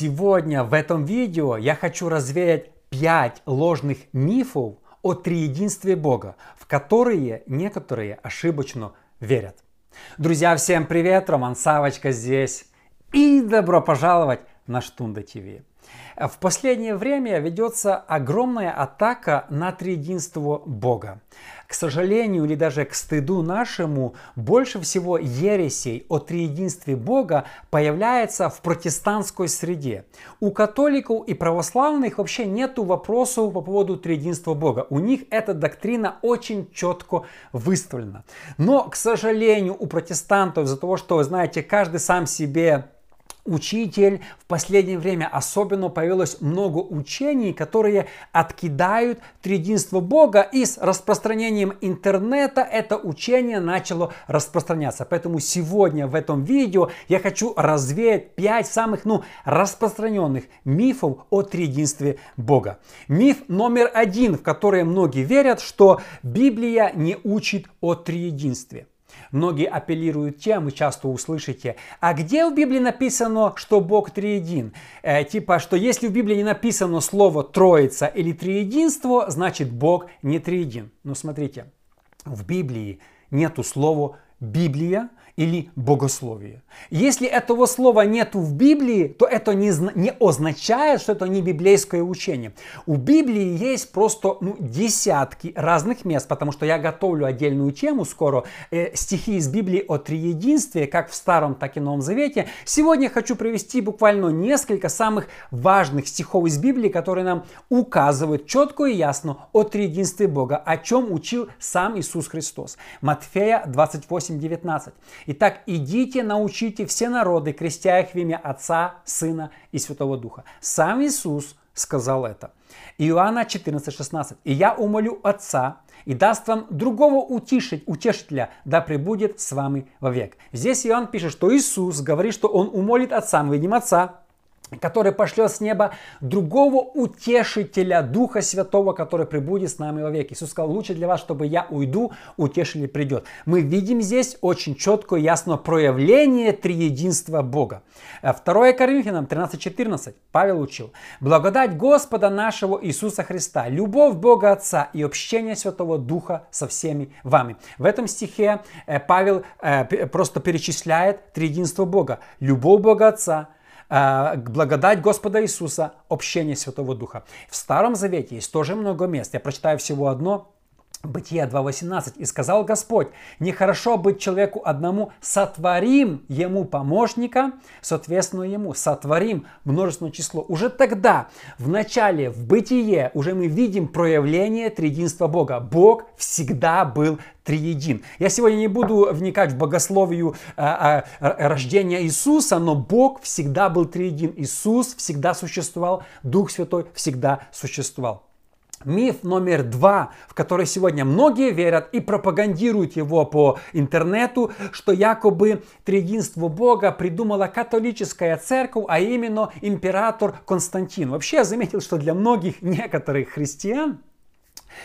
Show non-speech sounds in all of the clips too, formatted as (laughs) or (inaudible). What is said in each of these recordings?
Сегодня в этом видео я хочу развеять 5 ложных мифов о триединстве Бога, в которые некоторые ошибочно верят. Друзья, всем привет! Роман Савочка здесь. И добро пожаловать на Штунда ТВ. В последнее время ведется огромная атака на триединство Бога. К сожалению или даже к стыду нашему, больше всего ересей о триединстве Бога появляется в протестантской среде. У католиков и православных вообще нету вопросов по поводу триединства Бога. У них эта доктрина очень четко выставлена. Но, к сожалению, у протестантов из-за того, что, знаете, каждый сам себе учитель. В последнее время особенно появилось много учений, которые откидают триединство Бога, и с распространением интернета это учение начало распространяться. Поэтому сегодня в этом видео я хочу развеять 5 самых ну, распространенных мифов о триединстве Бога. Миф номер один, в который многие верят, что Библия не учит о триединстве. Многие апеллируют тем, вы часто услышите, а где в Библии написано, что Бог триедин? Э, типа, что если в Библии не написано слово троица или триединство, значит Бог не триедин. Но смотрите, в Библии нету слова Библия или богословие. Если этого слова нет в Библии, то это не, не означает, что это не библейское учение. У Библии есть просто ну, десятки разных мест, потому что я готовлю отдельную тему скоро, э, стихи из Библии о триединстве, как в Старом, так и Новом Завете. Сегодня хочу привести буквально несколько самых важных стихов из Библии, которые нам указывают четко и ясно о триединстве Бога, о чем учил сам Иисус Христос. Матфея 28, 19. Итак, идите, научите все народы, крестя их в имя Отца, Сына и Святого Духа. Сам Иисус сказал это. Иоанна 14:16. «И я умолю Отца, и даст вам другого утешить, утешителя, да пребудет с вами вовек». Здесь Иоанн пишет, что Иисус говорит, что Он умолит Отца, мы видим Отца, который пошлет с неба другого утешителя, Духа Святого, который прибудет с нами во веки. Иисус сказал, лучше для вас, чтобы я уйду, утешитель придет. Мы видим здесь очень четкое, ясно проявление триединства Бога. 2 э, Коринфянам 13.14 Павел учил. Благодать Господа нашего Иисуса Христа, любовь Бога Отца и общение Святого Духа со всеми вами. В этом стихе э, Павел э, просто перечисляет триединство Бога. Любовь Бога Отца, благодать Господа Иисуса, общение Святого Духа. В Старом Завете есть тоже много мест. Я прочитаю всего одно, Бытие 2.18. «И сказал Господь, нехорошо быть человеку одному, сотворим ему помощника, соответственно ему, сотворим множественное число». Уже тогда, в начале, в Бытие, уже мы видим проявление триединства Бога. Бог всегда был триедин. Я сегодня не буду вникать в богословию а, а, рождения Иисуса, но Бог всегда был триедин. Иисус всегда существовал, Дух Святой всегда существовал. Миф номер два, в который сегодня многие верят и пропагандируют его по интернету, что якобы триединство Бога придумала католическая церковь, а именно император Константин. Вообще я заметил, что для многих некоторых христиан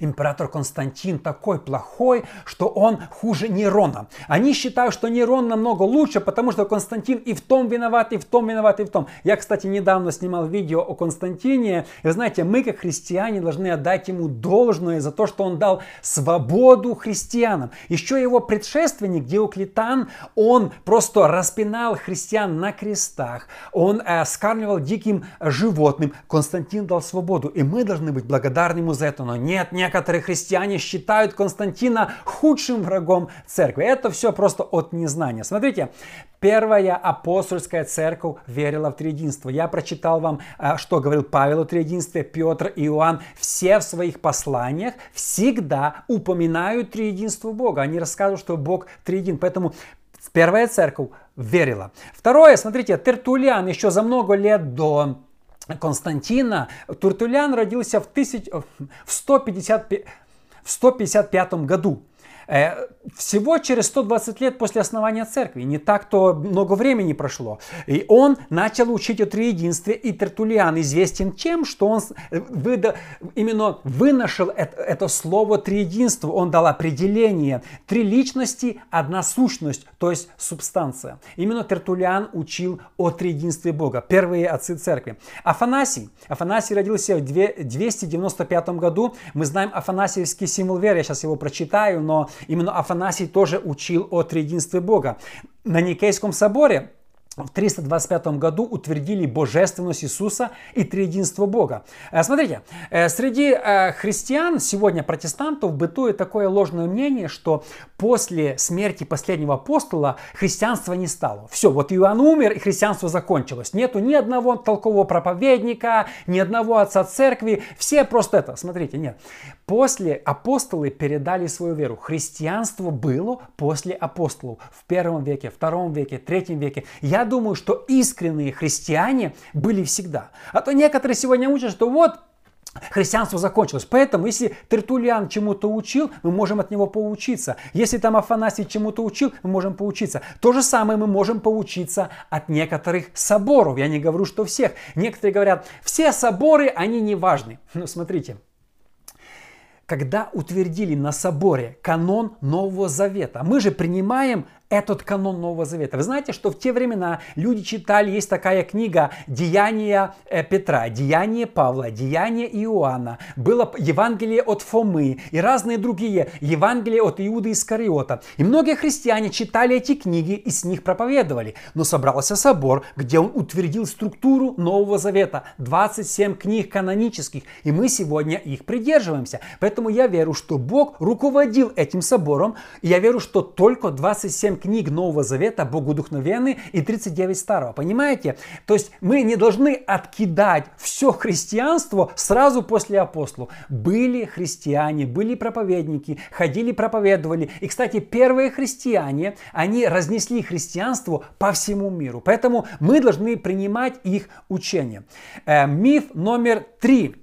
Император Константин такой плохой, что он хуже Нерона. Они считают, что Нерон намного лучше, потому что Константин и в том виноват, и в том виноват, и в том. Я, кстати, недавно снимал видео о Константине. И знаете, мы, как христиане, должны отдать ему должное за то, что он дал свободу христианам. Еще его предшественник Диоклетан, он просто распинал христиан на крестах. Он э, скармливал диким животным. Константин дал свободу. И мы должны быть благодарны ему за это. Но нет, некоторые христиане считают Константина худшим врагом церкви. Это все просто от незнания. Смотрите, Первая апостольская церковь верила в триединство. Я прочитал вам, э, что говорил Павел о триединстве, Петр и Иоанн. Все в своих посланиях всегда упоминают триединство Бога. Они рассказывают, что Бог триедин. Поэтому первая церковь верила. Второе, смотрите, Тертулиан еще за много лет до Константина Туртулян родился в, тысяч, в, 150, в 155 году. Э, всего через 120 лет после основания церкви, не так-то много времени прошло. И он начал учить о триединстве, и Тертулиан известен тем, что он выда, именно выношел это, это слово триединство, он дал определение. Три личности, одна сущность, то есть субстанция. Именно Тертулиан учил о триединстве Бога, первые отцы церкви. Афанасий. Афанасий родился в 295 году. Мы знаем афанасиевский символ веры, я сейчас его прочитаю, но именно Афанасий тоже учил о триединстве Бога. На Никейском соборе в 325 году утвердили божественность Иисуса и триединство Бога. Э, смотрите, э, среди э, христиан, сегодня протестантов, бытует такое ложное мнение, что после смерти последнего апостола христианства не стало. Все, вот Иоанн умер, и христианство закончилось. Нету ни одного толкового проповедника, ни одного отца церкви. Все просто это, смотрите, нет. После апостолы передали свою веру. Христианство было после апостолов в первом веке, втором веке, третьем веке. Я думаю, что искренние христиане были всегда. А то некоторые сегодня учат, что вот Христианство закончилось. Поэтому, если Тертулиан чему-то учил, мы можем от него поучиться. Если там Афанасий чему-то учил, мы можем поучиться. То же самое мы можем поучиться от некоторых соборов. Я не говорю, что всех. Некоторые говорят, все соборы, они не важны. (laughs) Ну, смотрите, когда утвердили на соборе канон Нового Завета, мы же принимаем этот канон Нового Завета. Вы знаете, что в те времена люди читали, есть такая книга «Деяния э, Петра», «Деяния Павла», «Деяния Иоанна», было Евангелие от Фомы и разные другие, Евангелие от Иуды Искариота. И многие христиане читали эти книги и с них проповедовали. Но собрался собор, где он утвердил структуру Нового Завета, 27 книг канонических, и мы сегодня их придерживаемся. Поэтому я верю, что Бог руководил этим собором, и я верю, что только 27 книг Нового Завета богодухновенны и 39 Старого. Понимаете? То есть мы не должны откидать все христианство сразу после апостолов. Были христиане, были проповедники, ходили, проповедовали. И, кстати, первые христиане, они разнесли христианство по всему миру. Поэтому мы должны принимать их учение. Э, миф номер три,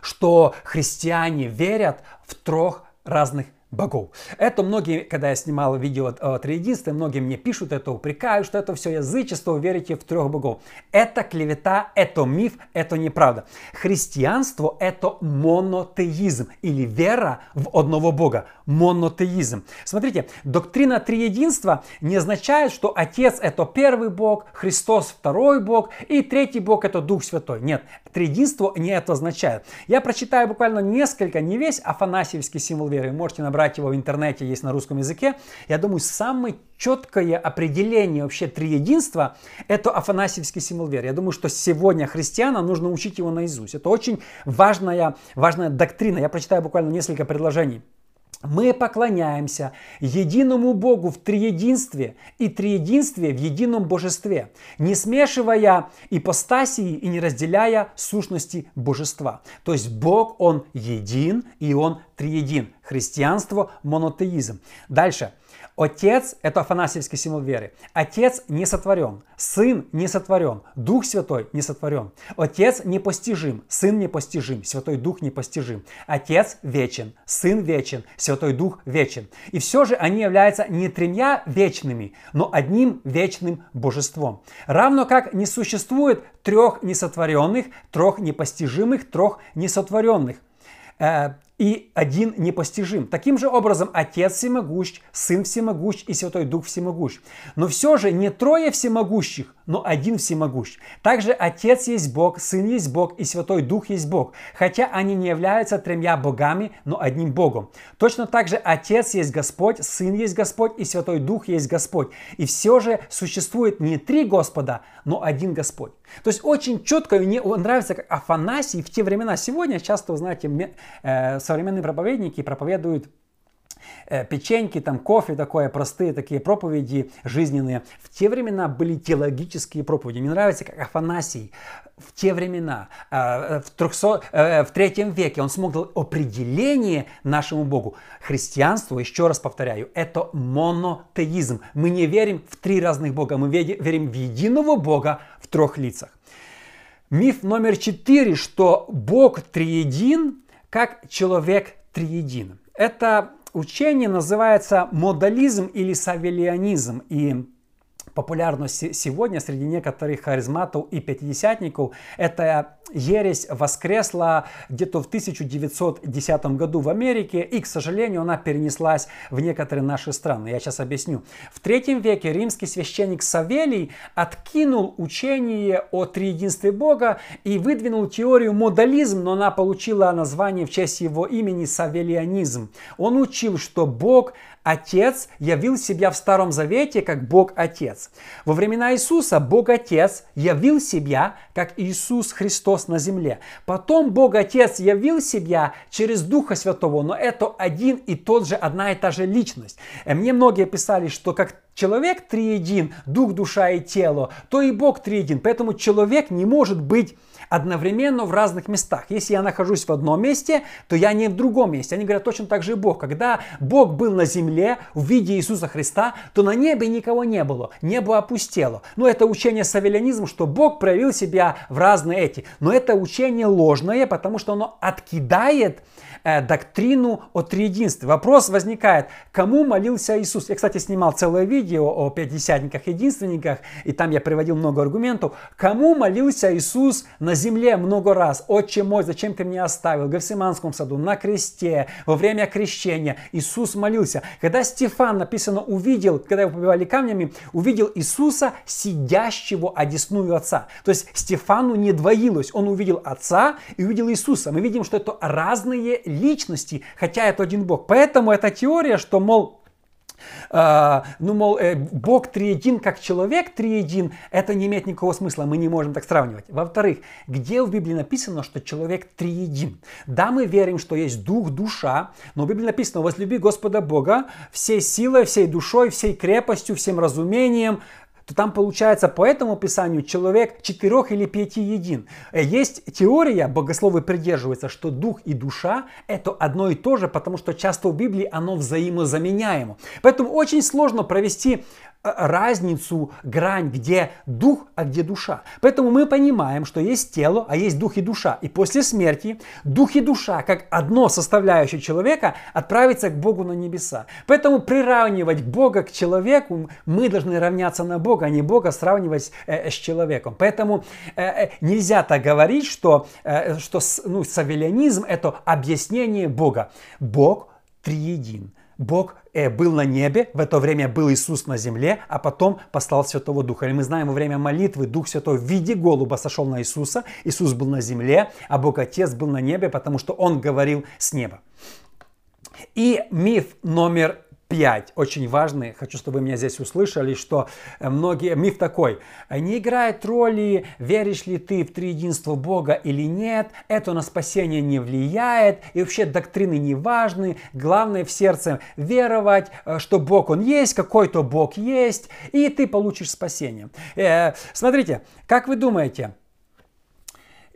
что христиане верят в трех разных богов. Это многие, когда я снимал видео о триединстве, многие мне пишут это, упрекают, что это все язычество, верите в трех богов. Это клевета, это миф, это неправда. Христианство – это монотеизм или вера в одного бога. Монотеизм. Смотрите, доктрина триединства не означает, что Отец – это первый бог, Христос – второй бог и третий бог – это Дух Святой. Нет, триединство не это означает. Я прочитаю буквально несколько, не весь афанасьевский символ веры, можете набрать набрать его в интернете, есть на русском языке. Я думаю, самое четкое определение вообще триединства – это афанасьевский символ веры. Я думаю, что сегодня христианам нужно учить его наизусть. Это очень важная, важная доктрина. Я прочитаю буквально несколько предложений. Мы поклоняемся единому Богу в триединстве и триединстве в едином божестве, не смешивая ипостасии и не разделяя сущности божества. То есть Бог, Он един и Он триедин. Христианство – монотеизм. Дальше – Отец – это афанасьевский символ веры. Отец не сотворен, Сын не сотворен, Дух Святой не сотворен. Отец непостижим, Сын непостижим, Святой Дух непостижим. Отец вечен, Сын вечен, Святой Дух вечен. И все же они являются не тремя вечными, но одним вечным божеством. Равно как не существует трех несотворенных, трех непостижимых, трех несотворенных э, и один непостижим. Таким же образом, Отец всемогущ, Сын всемогущ и Святой Дух всемогущ. Но все же не трое всемогущих, но один всемогущ. Также Отец есть Бог, Сын есть Бог и Святой Дух есть Бог, хотя они не являются тремя богами, но одним Богом. Точно так же Отец есть Господь, Сын есть Господь и Святой Дух есть Господь. И все же существует не три Господа, но один Господь. То есть очень четко, мне нравится, как Афанасий в те времена, сегодня часто, вы знаете, э, современные проповедники проповедуют э, печеньки, там кофе такое, простые такие проповеди жизненные. В те времена были теологические проповеди. Мне нравится, как Афанасий в те времена, э, в, 300, в третьем веке, он смог дать определение нашему Богу. Христианство, еще раз повторяю, это монотеизм. Мы не верим в три разных Бога, мы верим в единого Бога в трех лицах. Миф номер четыре, что Бог триедин, как человек триедин. Это учение называется модализм или савелианизм. И популярно сегодня среди некоторых харизматов и пятидесятников. Эта ересь воскресла где-то в 1910 году в Америке, и, к сожалению, она перенеслась в некоторые наши страны. Я сейчас объясню. В третьем веке римский священник Савелий откинул учение о триединстве Бога и выдвинул теорию модализм, но она получила название в честь его имени Савелианизм. Он учил, что Бог Отец явил себя в Старом Завете как Бог Отец. Во времена Иисуса Бог Отец явил себя как Иисус Христос на земле. Потом Бог Отец явил себя через Духа Святого, но это один и тот же, одна и та же личность. Э, мне многие писали, что как человек триедин, дух, душа и тело, то и Бог триедин. Поэтому человек не может быть одновременно в разных местах. Если я нахожусь в одном месте, то я не в другом месте. Они говорят точно так же и Бог. Когда Бог был на земле в виде Иисуса Христа, то на небе никого не было. Небо опустело. Но это учение савелянизм, что Бог проявил себя в разные эти. Но это учение ложное, потому что оно откидает э, доктрину о триединстве. Вопрос возникает, кому молился Иисус? Я, кстати, снимал целое видео о пятидесятниках, единственниках, и там я приводил много аргументов. Кому молился Иисус на земле много раз? Отче мой, зачем ты меня оставил? В Гефсиманском саду, на кресте, во время крещения Иисус молился. Когда Стефан, написано, увидел, когда его побивали камнями, увидел Иисуса, сидящего одесную Отца. То есть Стефану не двоилось. Он увидел Отца и увидел Иисуса. Мы видим, что это разные личности, хотя это один Бог. Поэтому эта теория, что, мол, Uh, ну, мол, э, Бог триедин как человек триедин, это не имеет никакого смысла, мы не можем так сравнивать. Во-вторых, где в Библии написано, что человек триедин? Да, мы верим, что есть дух, душа, но в Библии написано, возлюби Господа Бога всей силой, всей душой, всей крепостью, всем разумением, то там получается по этому писанию человек четырех или пяти един. Э, есть теория, богословы придерживаются, что дух и душа это одно и то же, потому что часто в Библии оно взаимозаменяемо. Поэтому очень сложно провести разницу, грань, где дух, а где душа. Поэтому мы понимаем, что есть тело, а есть дух и душа. И после смерти дух и душа, как одно составляющее человека, отправится к Богу на небеса. Поэтому приравнивать Бога к человеку, мы должны равняться на Бога, а не Бога сравнивать э, с человеком. Поэтому э, э нельзя так говорить, что, э, что ну, савелянизм это объяснение Бога. Бог триедин. Бог э, был на небе, в это время был Иисус на земле, а потом послал Святого Духа. И мы знаем, во время молитвы Дух Святой в виде голуба сошел на Иисуса, Иисус был на земле, а Бог Отец был на небе, потому что Он говорил с неба. И миф номер 5. Очень важный, хочу, чтобы вы меня здесь услышали, что э, многие, миф такой, не играет роли, веришь ли ты в триединство Бога или нет, это на спасение не влияет, и вообще доктрины не важны, главное в сердце веровать, э, что Бог Он есть, какой-то Бог есть, и ты получишь спасение. Э, смотрите, как вы думаете,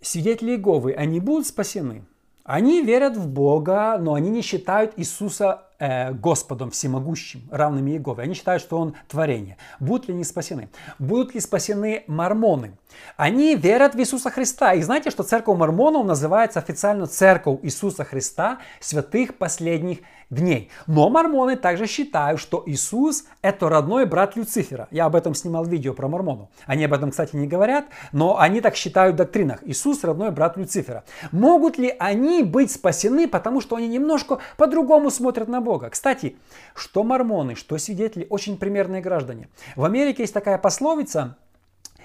свидетели Иеговы, они будут спасены? Они верят в Бога, но они не считают Иисуса э, Господом всемогущим, равным Иегове. Они считают, что Он творение. Будут ли они спасены? Будут ли спасены мормоны? Они верят в Иисуса Христа. И знаете, что церковь мормонов называется официально церковь Иисуса Христа, святых последних дней. Но мормоны также считают, что Иисус это родной брат Люцифера. Я об этом снимал видео про мормонов. Они об этом, кстати, не говорят, но они так считают в доктринах. Иисус родной брат Люцифера. Могут ли они быть спасены, потому что они немножко по-другому смотрят на Бога? Кстати, что мормоны, что свидетели, очень примерные граждане. В Америке есть такая пословица,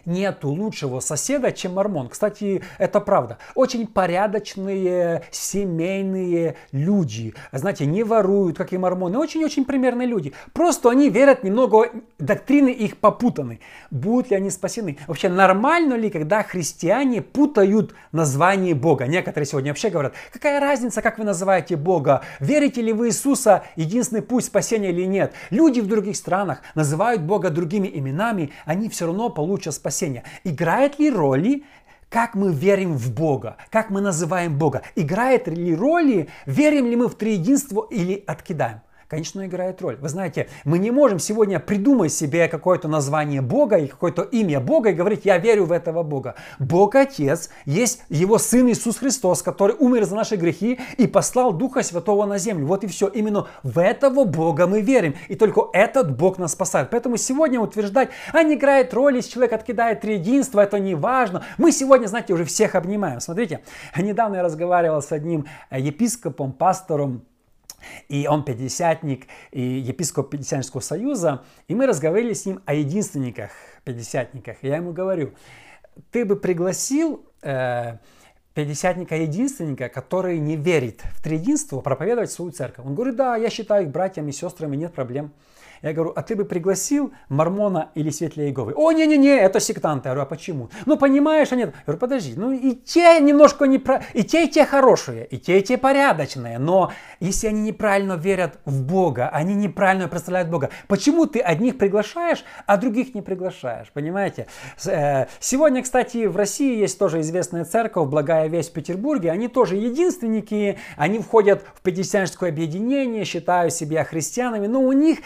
нету лучшего соседа, чем мормон. Кстати, это правда. Очень порядочные, семейные люди. Знаете, не воруют, как и мормоны. Очень-очень примерные люди. Просто они верят немного, доктрины их попутаны. Будут ли они спасены? Вообще, нормально ли, когда христиане путают название Бога? Некоторые сегодня вообще говорят, какая разница, как вы называете Бога? Верите ли вы Иисуса, единственный путь спасения или нет? Люди в других странах называют Бога другими именами, они все равно получат спасение спасения. Играет ли роли как мы верим в Бога, как мы называем Бога, играет ли роли, верим ли мы в триединство или откидаем. Конечно, играет роль. Вы знаете, мы не можем сегодня придумать себе какое-то название Бога и какое-то имя Бога и говорить, я верю в этого Бога. Бог Отец, есть Его Сын Иисус Христос, который умер за наши грехи и послал Духа Святого на землю. Вот и все. Именно в этого Бога мы верим. И только этот Бог нас спасает. Поэтому сегодня утверждать, а не играет роль, если человек откидает триединство, это не важно. Мы сегодня, знаете, уже всех обнимаем. Смотрите, (laughs) недавно я разговаривал с одним епископом, пастором, и он пятидесятник, и епископ Пятидесятнического союза. И мы разговаривали с ним о единственниках, пятидесятниках. Я ему говорю, ты бы пригласил э, пятидесятника-единственника, который не верит в триединство, проповедовать свою церковь. Он говорит, да, я считаю их братьями и сестрами, нет проблем. Я говорю, а ты бы пригласил Мормона или Светлия Иеговы? О, не-не-не, это сектанты. Я говорю, а почему? Ну, понимаешь, они... Я говорю, подожди, ну и те немножко не... Про... И те, и те хорошие, и те, и те порядочные, но если они неправильно верят в Бога, они неправильно представляют Бога, почему ты одних приглашаешь, а других не приглашаешь, понимаете? Э, сегодня, кстати, в России есть тоже известная церковь, Благая Весть в Петербурге, они тоже единственники, они входят в пятидесятническое объединение, считают себя христианами, но у них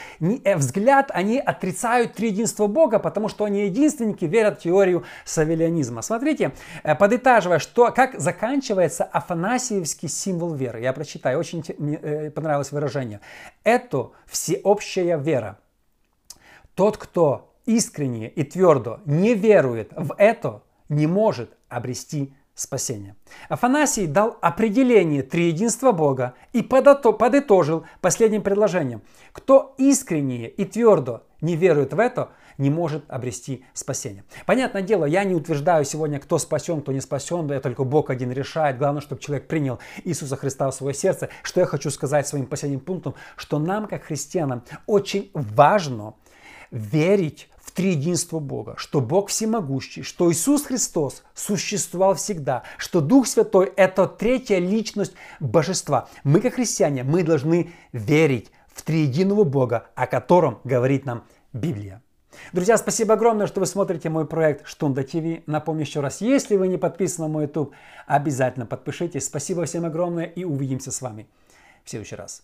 Э, взгляд, они отрицают триединство Бога, потому что они единственники, верят в теорию савелианизма. Смотрите, э, подытаживая, что, как заканчивается афанасиевский символ веры. Я прочитаю, очень э, понравилось выражение. Это всеобщая вера. Тот, кто искренне и твердо не верует в это, не может обрести спасения. Афанасий дал определение триединства Бога и подытожил последним предложением. Кто искренне и твердо не верует в это, не может обрести спасение. Понятное дело, я не утверждаю сегодня, кто спасен, кто не спасен, да только Бог один решает. Главное, чтобы человек принял Иисуса Христа в свое сердце. Что я хочу сказать своим последним пунктом, что нам, как христианам, очень важно верить триединство Бога, что Бог всемогущий, что Иисус Христос существовал всегда, что Дух Святой – это третья личность Божества. Мы, как христиане, мы должны верить в триединого Бога, о котором говорит нам Библия. Друзья, спасибо огромное, что вы смотрите мой проект Штунда ТВ. Напомню еще раз, если вы не подписаны на мой YouTube, обязательно подпишитесь. Спасибо всем огромное и увидимся с вами в следующий раз.